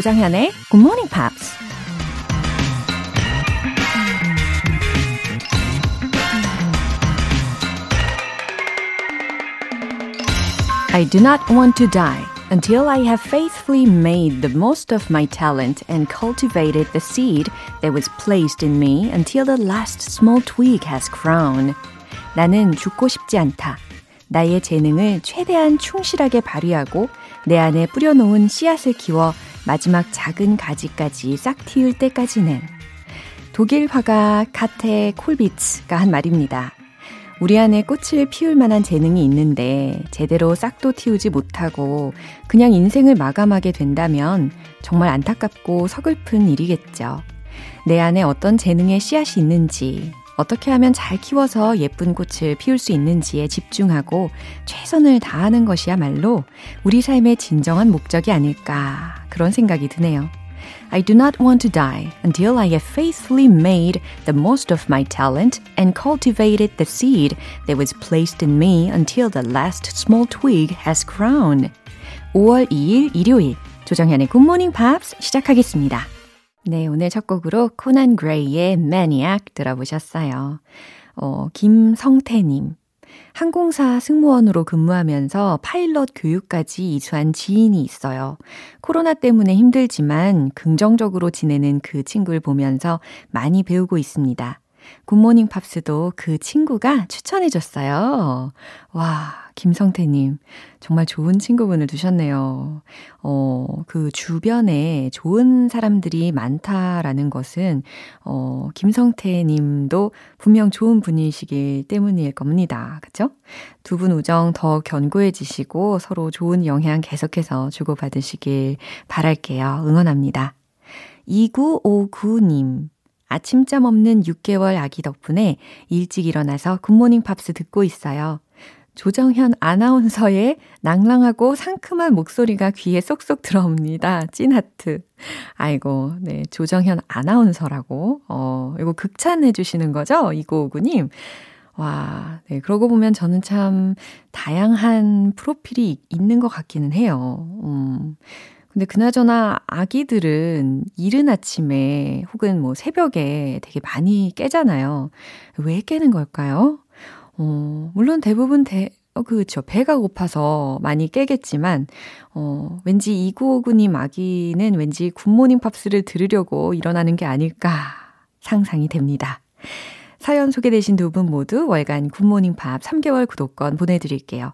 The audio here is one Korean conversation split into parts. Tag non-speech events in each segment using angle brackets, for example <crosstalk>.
조장현의 Good Morning Pops. I do not want to die until I have faithfully made the most of my talent and cultivated the seed that was placed in me until the last small twig has grown. 나는 죽고 싶지 않다. 나의 재능을 최대한 충실하게 발휘하고 내 안에 뿌려놓은 씨앗을 키워 마지막 작은 가지까지 싹 틔울 때까지는 독일 화가 카테 콜비츠가 한 말입니다. 우리 안에 꽃을 피울 만한 재능이 있는데 제대로 싹도 틔우지 못하고 그냥 인생을 마감하게 된다면 정말 안타깝고 서글픈 일이겠죠. 내 안에 어떤 재능의 씨앗이 있는지, 어떻게 하면 잘 키워서 예쁜 꽃을 피울 수 있는지에 집중하고 최선을 다하는 것이야말로 우리 삶의 진정한 목적이 아닐까 그런 생각이 드네요. I do not want to die until I have faithfully made the most of my talent and cultivated the seed that was placed in me until the last small twig has grown. 5월 2일 일요일 조정현의 Morning Pops 시작하겠습니다. 네, 오늘 첫 곡으로 코난 그레이의 Maniac 들어보셨어요. 어, 김성태님. 항공사 승무원으로 근무하면서 파일럿 교육까지 이수한 지인이 있어요. 코로나 때문에 힘들지만 긍정적으로 지내는 그 친구를 보면서 많이 배우고 있습니다. 굿모닝 팝스도 그 친구가 추천해 줬어요. 와, 김성태님. 정말 좋은 친구분을 두셨네요. 어, 그 주변에 좋은 사람들이 많다라는 것은, 어, 김성태 님도 분명 좋은 분이시기 때문일 겁니다. 그쵸? 두 분 우정 더 견고해지시고 서로 좋은 영향 계속해서 주고받으시길 바랄게요. 응원합니다. 2959님. 아침잠 없는 6개월 아기 덕분에 일찍 일어나서 굿모닝 팝스 듣고 있어요. 조정현 아나운서의 낭랑하고 상큼한 목소리가 귀에 쏙쏙 들어옵니다. 찐하트. 아이고, 네. 조정현 아나운서라고. 어, 이거 극찬해 주시는 거죠? 이고오구님. 와, 네. 그러고 보면 저는 참 다양한 프로필이 있는 것 같기는 해요. 음. 근데 그나저나 아기들은 이른 아침에 혹은 뭐 새벽에 되게 많이 깨잖아요. 왜 깨는 걸까요? 어, 물론 대부분 대, 어, 그쵸. 배가 고파서 많이 깨겠지만, 어, 왠지 2959님 아기는 왠지 굿모닝 팝스를 들으려고 일어나는 게 아닐까 상상이 됩니다. 사연 소개되신 두 분 모두 월간 굿모닝 팝스 3개월 구독권 보내드릴게요.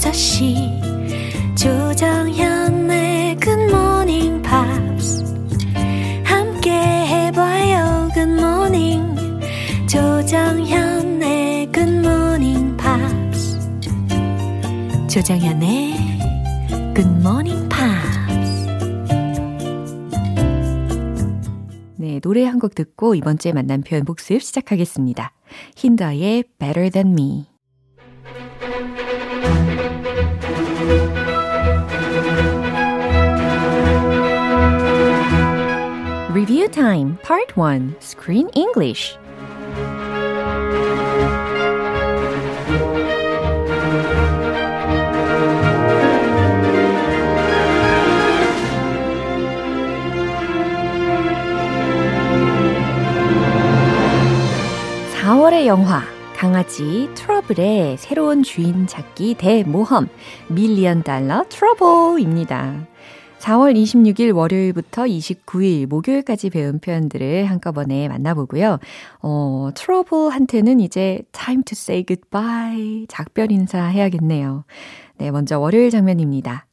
6시 조정현의 굿모닝 팝스 함께 해봐요 굿모닝 조정현의 굿모닝 팝스 조정현의 굿모닝 팝스 네, 노래 한 곡 듣고 이번 주에 만난 표현 복습 시작하겠습니다. 힌더의 Better Than Me Review Time Part 1 Screen English 4월의 영화 강아지 트러블의 새로운 주인 찾기 대모험 밀리언 달러 트러블입니다. 4월 26일 월요일부터 29일 목요일까지 배운 표현들을 한꺼번에 만나보고요. 어, 트러블한테는 이제 time to say goodbye 작별 인사 해야겠네요. 네, 먼저 월요일 장면입니다.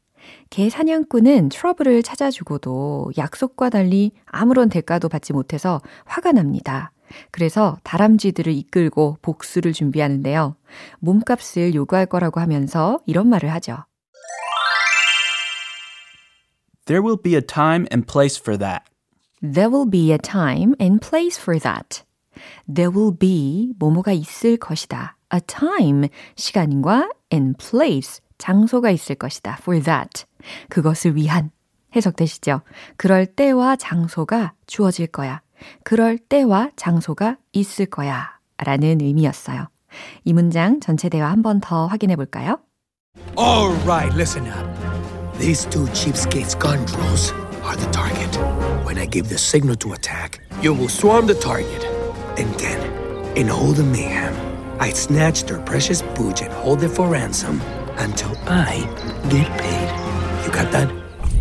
개 사냥꾼은 트러블을 찾아주고도 약속과 달리 아무런 대가도 받지 못해서 화가 납니다. 그래서 다람쥐들을 이끌고 복수를 준비하는데요. 몸값을 요구할 거라고 하면서 이런 말을 하죠. There will be a time and place for that. There will be a time and place for that. There will be 뭐뭐가 있을 것이다. A time 시간과 and place 장소가 있을 것이다. For that 그것을 위한 해석되시죠? 그럴 때와 장소가 주어질 거야. 그럴 때와 장소가 있을 거야. 라는 의미였어요. 이 문장 전체 대화 한 번 더 확인해 볼까요? All right, listen up. These two cheapskate scoundrels are the target. When I give the signal to attack, you will swarm the target. And then, in all the mayhem, I snatch their precious booty and hold it for ransom until I get paid. You got that?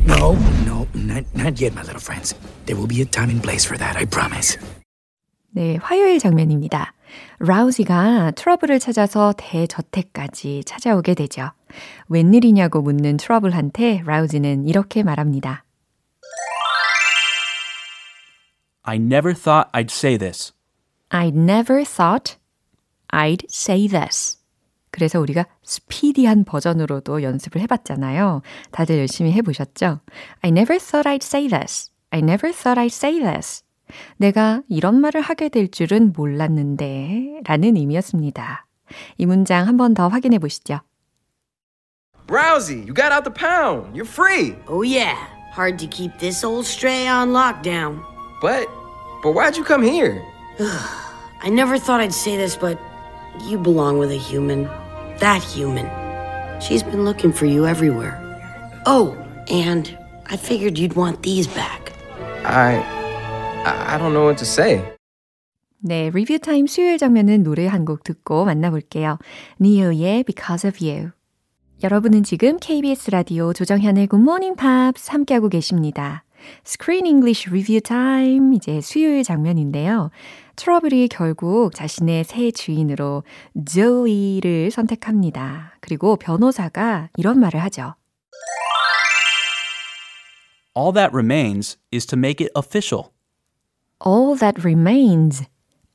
No, no, not, not yet, my little friends. There will be a time and place for that, I promise. 네, 화요일 장면입니다. 라우지가 트러블을 찾아서 대저택까지 찾아오게 되죠. 웬일이냐고 묻는 트러블한테 라우지는 이렇게 말합니다. I never thought I'd say this. I never thought I'd say this. 그래서 우리가 스피디한 버전으로도 연습을 해봤잖아요. 다들 열심히 해보셨죠? I never thought I'd say this. I never thought I'd say this. 내가 이런 말을 하게 될 줄은 몰랐는데 라는 의미였습니다. 이 문장 한 번 더 확인해 보시죠. Rousey, you got out the pound. You're free. Oh, yeah. Hard to keep this old stray on lockdown. But, but why'd you come here? <sighs> I never thought I'd say this, but you belong with a human. That human. She's been looking for you everywhere. Oh, and I figured you'd want these back. I, I, don't know what to say. 네, 리뷰 타임 수요일 장면은 노래 한 곡 듣고 만나볼게요. 니오의 Because of You. 여러분은 지금 KBS 라디오 조정현의 Good Morning Pops 함께하고 계십니다. Screen English Review Time 이제 수요일 장면인데요. 트러블이 결국 자신의 새 주인으로 조이를 선택합니다. 그리고 변호사가 이런 말을 하죠. All that remains is to make it official. All that remains,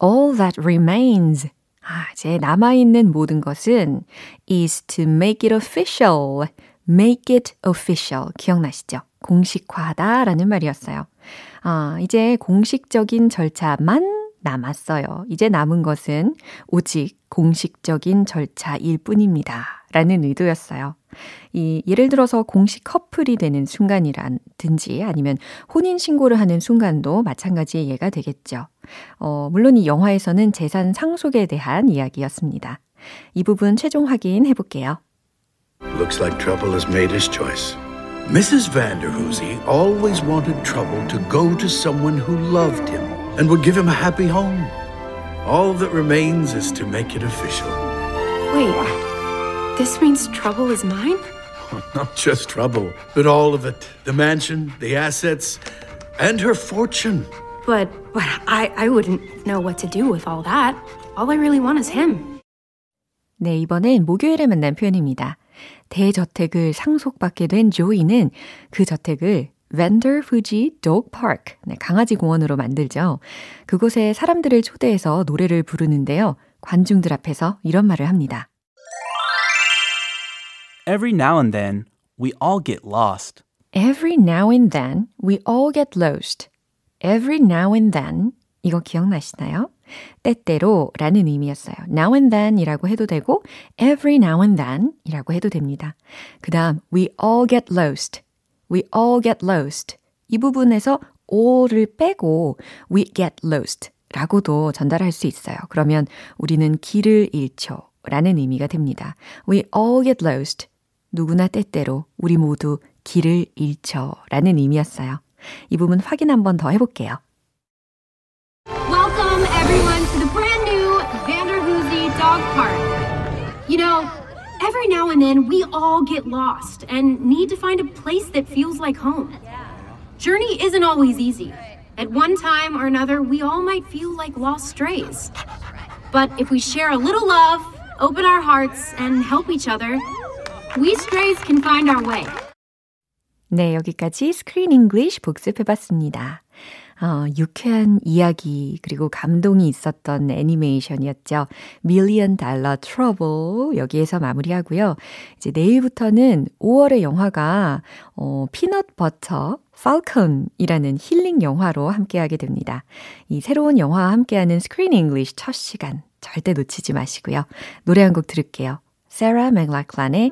all that remains. 아, 이제 남아있는 모든 것은 is to make it official. make it official. 기억나시죠? 공식화하다 라는 말이었어요. 아, 이제 공식적인 절차만 남았어요. 이제 남은 것은 오직 공식적인 절차일 뿐입니다. 라는 의도였어요. 이, 예를 들어서 공식 커플이 되는 순간이라든지 아니면 혼인 신고를 하는 순간도 마찬가지의 예가 되겠죠. 어, 물론 이 영화에서는 재산 상속에 대한 이야기였습니다. 이 부분 최종 확인해 볼게요. Looks like trouble has made his choice. Mrs. Vanderhoosie always wanted trouble to go to someone who loved him and would give him a happy home. All that remains is to make it official. Wait, this means trouble is mine? Not just trouble, but all of it the mansion, the assets, and her fortune. But, but I, I wouldn't know what to do with all that. All I really want is him. 네, 이번엔 목요일에 만난 표현입니다. 대저택을 상속받게 된 조이는 그 저택을 Vander Fuji Dog Park, 네, 강아지 공원으로 만들죠. 그곳에 사람들을 초대해서 노래를 부르는데요. 관중들 앞에서 이런 말을 합니다. Every now and then, we all get lost. Every now and then, we all get lost. Every now and then, 이거 기억나시나요? 때때로 라는 의미였어요. now and then 이라고 해도 되고, every now and then 이라고 해도 됩니다. 그 다음, we all get lost. we all get lost. 이 부분에서 all을 빼고 we get lost 라고도 전달할 수 있어요. 그러면 우리는 길을 잃죠. 라는 의미가 됩니다. We all get lost. 누구나 때때로 우리 모두 길을 잃죠. 라는 의미였어요. 이 부분 확인 한 번 더 해볼게요. Welcome, everyone, to the brand new Vanderhoosie Dog Park. You know, every now and then we all get lost and need to find a place that feels like home. Journey isn't always easy. At one time or another, we all might feel like lost strays. But if we share a little love, open our hearts, and help each other, we strays can find our way. 네, 여기까지 screen English 복습해봤습니다. 어, 유쾌한 이야기 그리고 감동이 있었던 애니메이션이었죠. Million Dollar Trouble 여기에서 마무리하고요. 이제 내일부터는 5월의 영화가 어, Peanut Butter Falcon이라는 힐링 영화로 함께하게 됩니다. 이 새로운 영화와 함께하는 screen English 첫 시간 절대 놓치지 마시고요. 노래 한 곡 들을게요. Sarah McLachlan의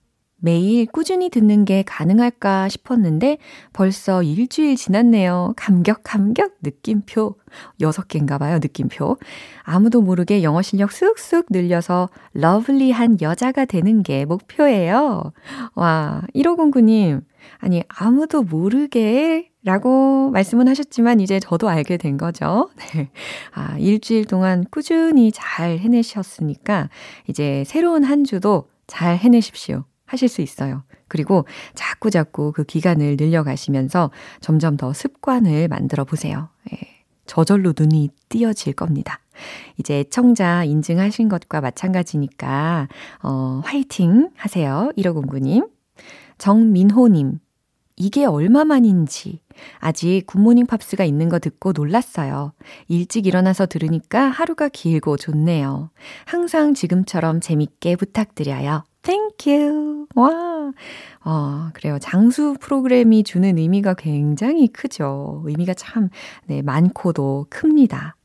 매일 꾸준히 듣는 게 가능할까 싶었는데 벌써 일주일 지났네요. 감격, 감격, 느낌표. 여섯 개인가 봐요, 느낌표. 아무도 모르게 영어 실력 쓱쓱 늘려서 러블리한 여자가 되는 게 목표예요. 와, 1509님. 아니, 아무도 모르게 라고 말씀은 하셨지만 이제 저도 알게 된 거죠. <laughs> 네. 아, 일주일 동안 꾸준히 잘 해내셨으니까 이제 새로운 한 주도 잘 해내십시오. 하실 수 있어요. 그리고 자꾸 자꾸 그 기간을 늘려가시면서 점점 더 습관을 만들어 보세요. 예, 저절로 눈이 띄어질 겁니다. 이제 청자 인증하신 것과 마찬가지니까, 어, 화이팅 하세요. 1509님. 정민호님. 이게 얼마만인지 아직 굿모닝 팝스가 있는 거 듣고 놀랐어요. 일찍 일어나서 들으니까 하루가 길고 좋네요. 항상 지금처럼 재밌게 부탁드려요. You. 와. 어, 그래요. 장수 프로그램이 주는 의미가 굉장히 크죠. 의미가 참, 네, 많고도 큽니다.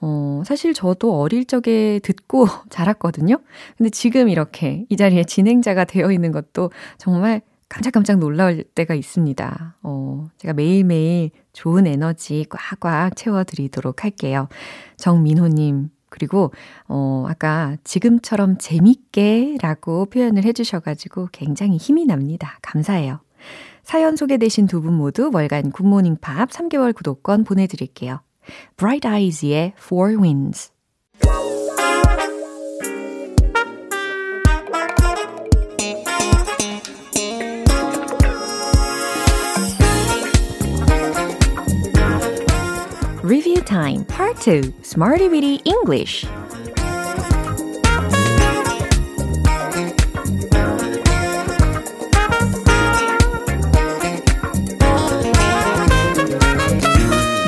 어, 사실 저도 어릴 적에 듣고 <laughs> 자랐거든요. 근데 지금 이렇게 이 자리에 진행자가 되어 있는 것도 정말 깜짝깜짝 놀라울 때가 있습니다. 어, 제가 매일매일 좋은 에너지 꽉꽉 채워드리도록 할게요. 정민호님, 그리고, 어, 아까 지금처럼 재밌게 라고 표현을 해 주셔 가지고 굉장히 힘이 납니다. 감사해요. 사연 소개되신 두 분 모두 월간 굿모닝 팝 3개월 구독권 보내 드릴게요. Bright Eyes의 Four Winds. Review Time Part 2 Smarty Weedy English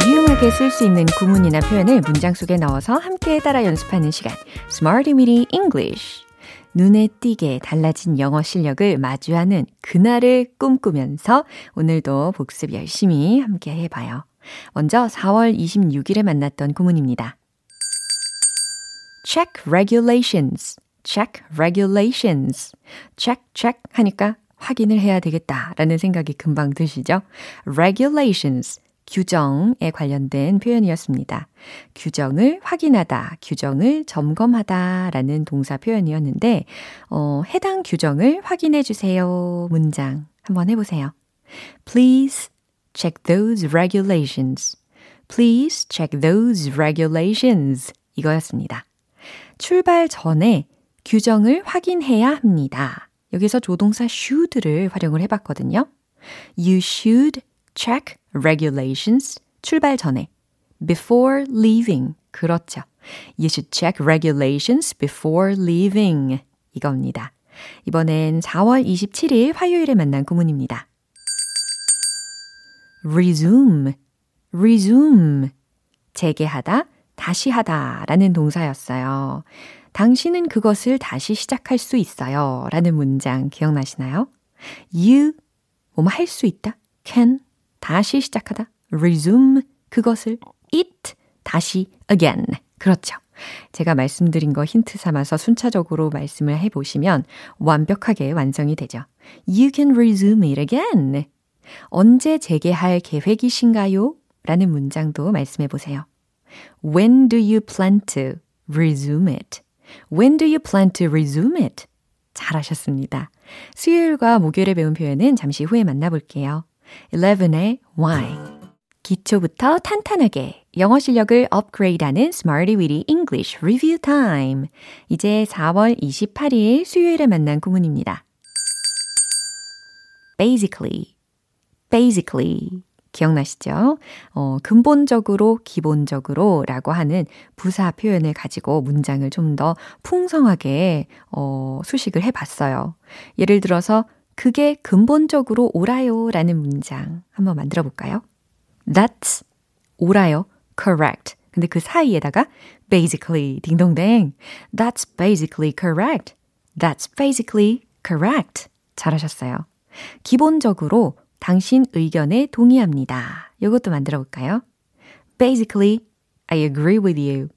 유용하게 쓸 수 있는 구문이나 표현을 문장 속에 넣어서 함께 따라 연습하는 시간 Smarty Weedy English 눈에 띄게 달라진 영어 실력을 마주하는 그날을 꿈꾸면서 오늘도 복습 열심히 함께 해봐요. 먼저 4월 26일에 만났던 구문입니다. check regulations, check regulations. check, check 하니까 확인을 해야 되겠다라는 생각이 금방 드시죠? regulations, 규정에 관련된 표현이었습니다. 규정을 확인하다, 규정을 점검하다 라는 동사 표현이었는데, 어, 해당 규정을 확인해 주세요. 문장 한번 해보세요. Please check those regulations. Please check those regulations. 이거였습니다. 출발 전에 규정을 확인해야 합니다. 여기서 조동사 should를 활용을 해봤거든요. You should check regulations. 출발 전에. Before leaving. 그렇죠. You should check regulations before leaving. 이겁니다. 이번엔 4월 27일 화요일에 만난 구문입니다. Resume, resume. 재개하다, 다시 하다 라는 동사였어요. 당신은 그것을 다시 시작할 수 있어요. 라는 문장 기억나시나요? You, 뭐뭐 할 수 있다. can, 다시 시작하다. resume, 그것을. it, 다시 again. 그렇죠. 제가 말씀드린 거 힌트 삼아서 순차적으로 말씀을 해보시면 완벽하게 완성이 되죠. You can resume it again. 언제 재개할 계획이신가요? 라는 문장도 말씀해 보세요. When do you plan to resume it? When do you plan to resume it? 잘하셨습니다. 수요일과 목요일에 배운 표현은 잠시 후에 만나볼게요. 11의 why. 기초부터 탄탄하게 영어 실력을 업그레이드하는 Smarty Weedy English Review Time. 이제 4월 28일 수요일에 만난 구문입니다. Basically, basically. 기억나시죠? 어, 근본적으로, 기본적으로 라고 하는 부사 표현을 가지고 문장을 좀 더 풍성하게, 어, 수식을 해 봤어요. 예를 들어서, 그게 근본적으로 옳아요 라는 문장 한번 만들어 볼까요? That's 옳아요. correct. 근데 그 사이에다가 basically 딩동댕. That's basically correct. That's basically correct. 잘하셨어요. 기본적으로 당신 의견에 동의합니다. 이것도 만들어 볼까요? Basically, I agree with you.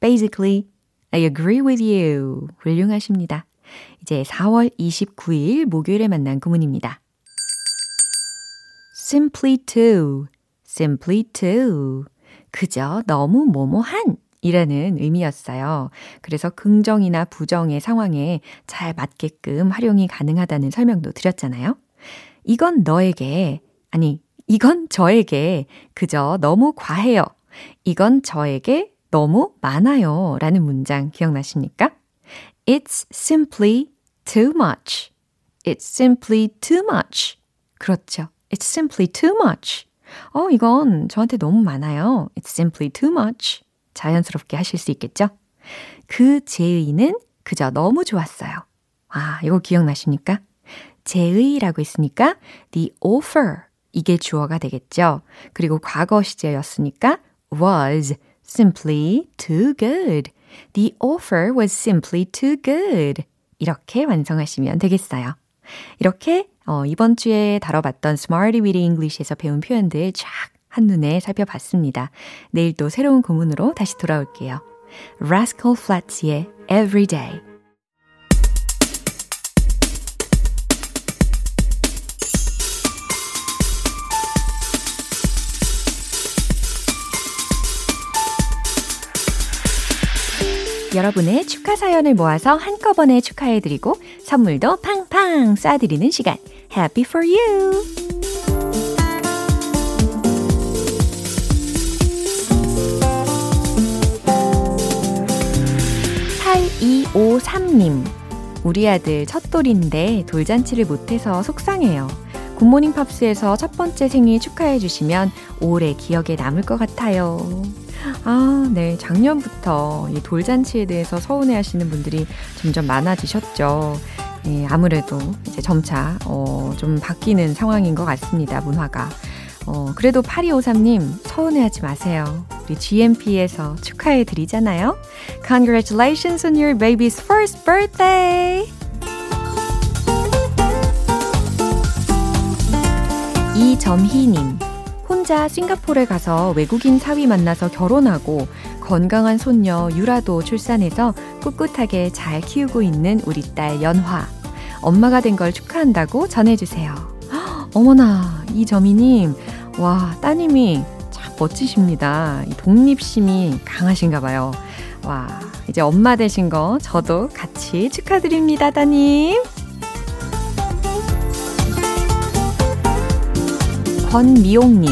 Basically, I agree with you. 훌륭하십니다. 이제 4월 29일 목요일에 만난 구문입니다. simply to, simply to. 그저 너무 뭐뭐한 이라는 의미였어요. 그래서 긍정이나 부정의 상황에 잘 맞게끔 활용이 가능하다는 설명도 드렸잖아요. 이건 너에게, 아니, 이건 저에게 그저 너무 과해요. 이건 저에게 너무 많아요. 라는 문장 기억나십니까? It's simply too much. It's simply too much. 그렇죠. It's simply too much. 어, 이건 저한테 너무 많아요. It's simply too much. 자연스럽게 하실 수 있겠죠? 그 제의는 그저 너무 좋았어요. 아, 이거 기억나십니까? 제의라고 했으니까 the offer 이게 주어가 되겠죠. 그리고 과거 시제였으니까 was simply too good. The offer was simply too good. 이렇게 완성하시면 되겠어요. 이렇게 어, 이번 주에 다뤄봤던 Smarty Weedy English에서 배운 표현들 쫙 한눈에 살펴봤습니다. 내일 또 새로운 구문으로 다시 돌아올게요. Rascal Flats의 Every 여러분의 축하 사연을 모아서 한꺼번에 축하해드리고 선물도 팡팡 쏴드리는 시간. Happy for you! 8253님. 우리 아들 첫돌인데 돌잔치를 못해서 속상해요. 굿모닝 팝스에서 첫 번째 생일 축하해 주시면 오래 기억에 남을 것 같아요. 아, 네. 작년부터 이 돌잔치에 대해서 서운해 하시는 분들이 점점 많아지셨죠. 예, 아무래도 이제 점차, 어, 좀 바뀌는 상황인 것 같습니다. 문화가. 어, 그래도 8253님, 서운해하지 마세요. 우리 GMP에서 축하해 드리잖아요. Congratulations on your baby's first birthday! 이점희님, 혼자 싱가포르에 가서 외국인 사위 만나서 결혼하고 건강한 손녀 유라도 출산해서 꿋꿋하게 잘 키우고 있는 우리 딸 연화. 엄마가 된 걸 축하한다고 전해주세요. <gasps> 어머나, 이점희님, 와, 따님이 참 멋지십니다. 독립심이 강하신가 봐요. 와, 이제 엄마 되신 거 저도 같이 축하드립니다, 따님. 권미용님,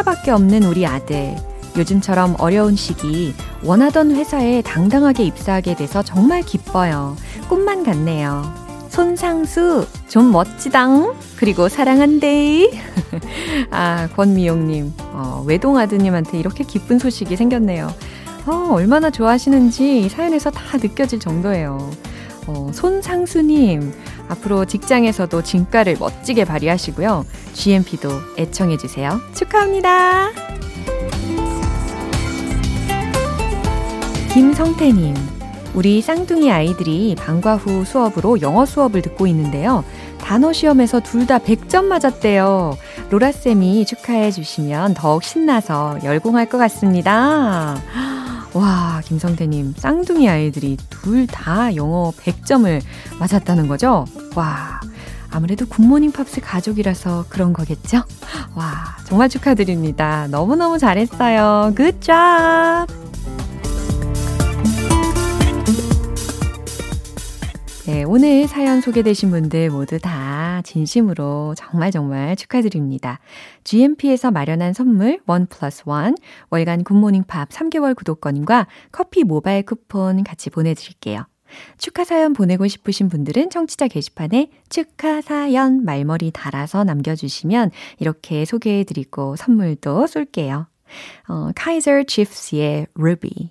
하나밖에 없는 우리 아들. 요즘처럼 어려운 시기 원하던 회사에 당당하게 입사하게 돼서 정말 기뻐요. 꿈만 같네요. 손상수, 좀 멋지당. 그리고 사랑한대. <laughs> 아, 권미용님. 어, 외동 아드님한테 이렇게 기쁜 소식이 생겼네요. 어, 얼마나 좋아하시는지 사연에서 다 느껴질 정도예요. 어, 손상수님, 앞으로 직장에서도 진가를 멋지게 발휘하시고요. GMP도 애청해주세요. 축하합니다. 김성태님, 우리 쌍둥이 아이들이 방과 후 수업으로 영어 수업을 듣고 있는데요. 단어 시험에서 둘 다 100점 맞았대요. 로라쌤이 축하해 주시면 더욱 신나서 열공할 것 같습니다. 와, 김성태님, 쌍둥이 아이들이 둘 다 영어 100점을 맞았다는 거죠? 와, 아무래도 굿모닝 팝스 가족이라서 그런 거겠죠? 와, 정말 축하드립니다. 너무너무 잘했어요. Job! 네, 오늘 사연 소개되신 분들 모두 다 진심으로 정말 정말 축하드립니다. GMP에서 마련한 선물 one plus one 월간 굿모닝 팝스 3개월 구독권과 커피 모바일 쿠폰 같이 보내드릴게요. 축하 사연 보내고 싶으신 분들은 청취자 게시판에 축하 사연 말머리 달아서 남겨주시면 이렇게 소개해드리고 선물도 쏠게요. 어, 카이저 치프스의 Ruby.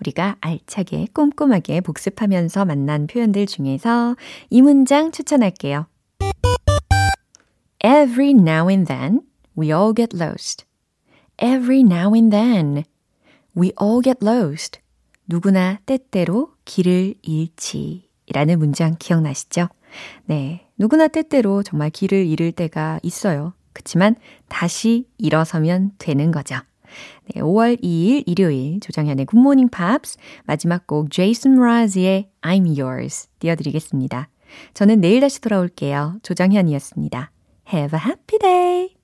우리가 알차게 꼼꼼하게 복습하면서 만난 표현들 중에서 이 문장 추천할게요. Every now and then, we all get lost. Every now and then, we all get lost. 누구나 때때로 길을 잃지. 라는 문장 기억나시죠? 네. 누구나 때때로 정말 길을 잃을 때가 있어요. 그치만 다시 일어서면 되는 거죠. 네, 5월 2일 일요일 조정현의 굿모닝 팝스 마지막 곡 제이슨 므라즈의 I'm Yours 띄워드리겠습니다. 저는 내일 다시 돌아올게요. 조정현이었습니다. Have a happy day!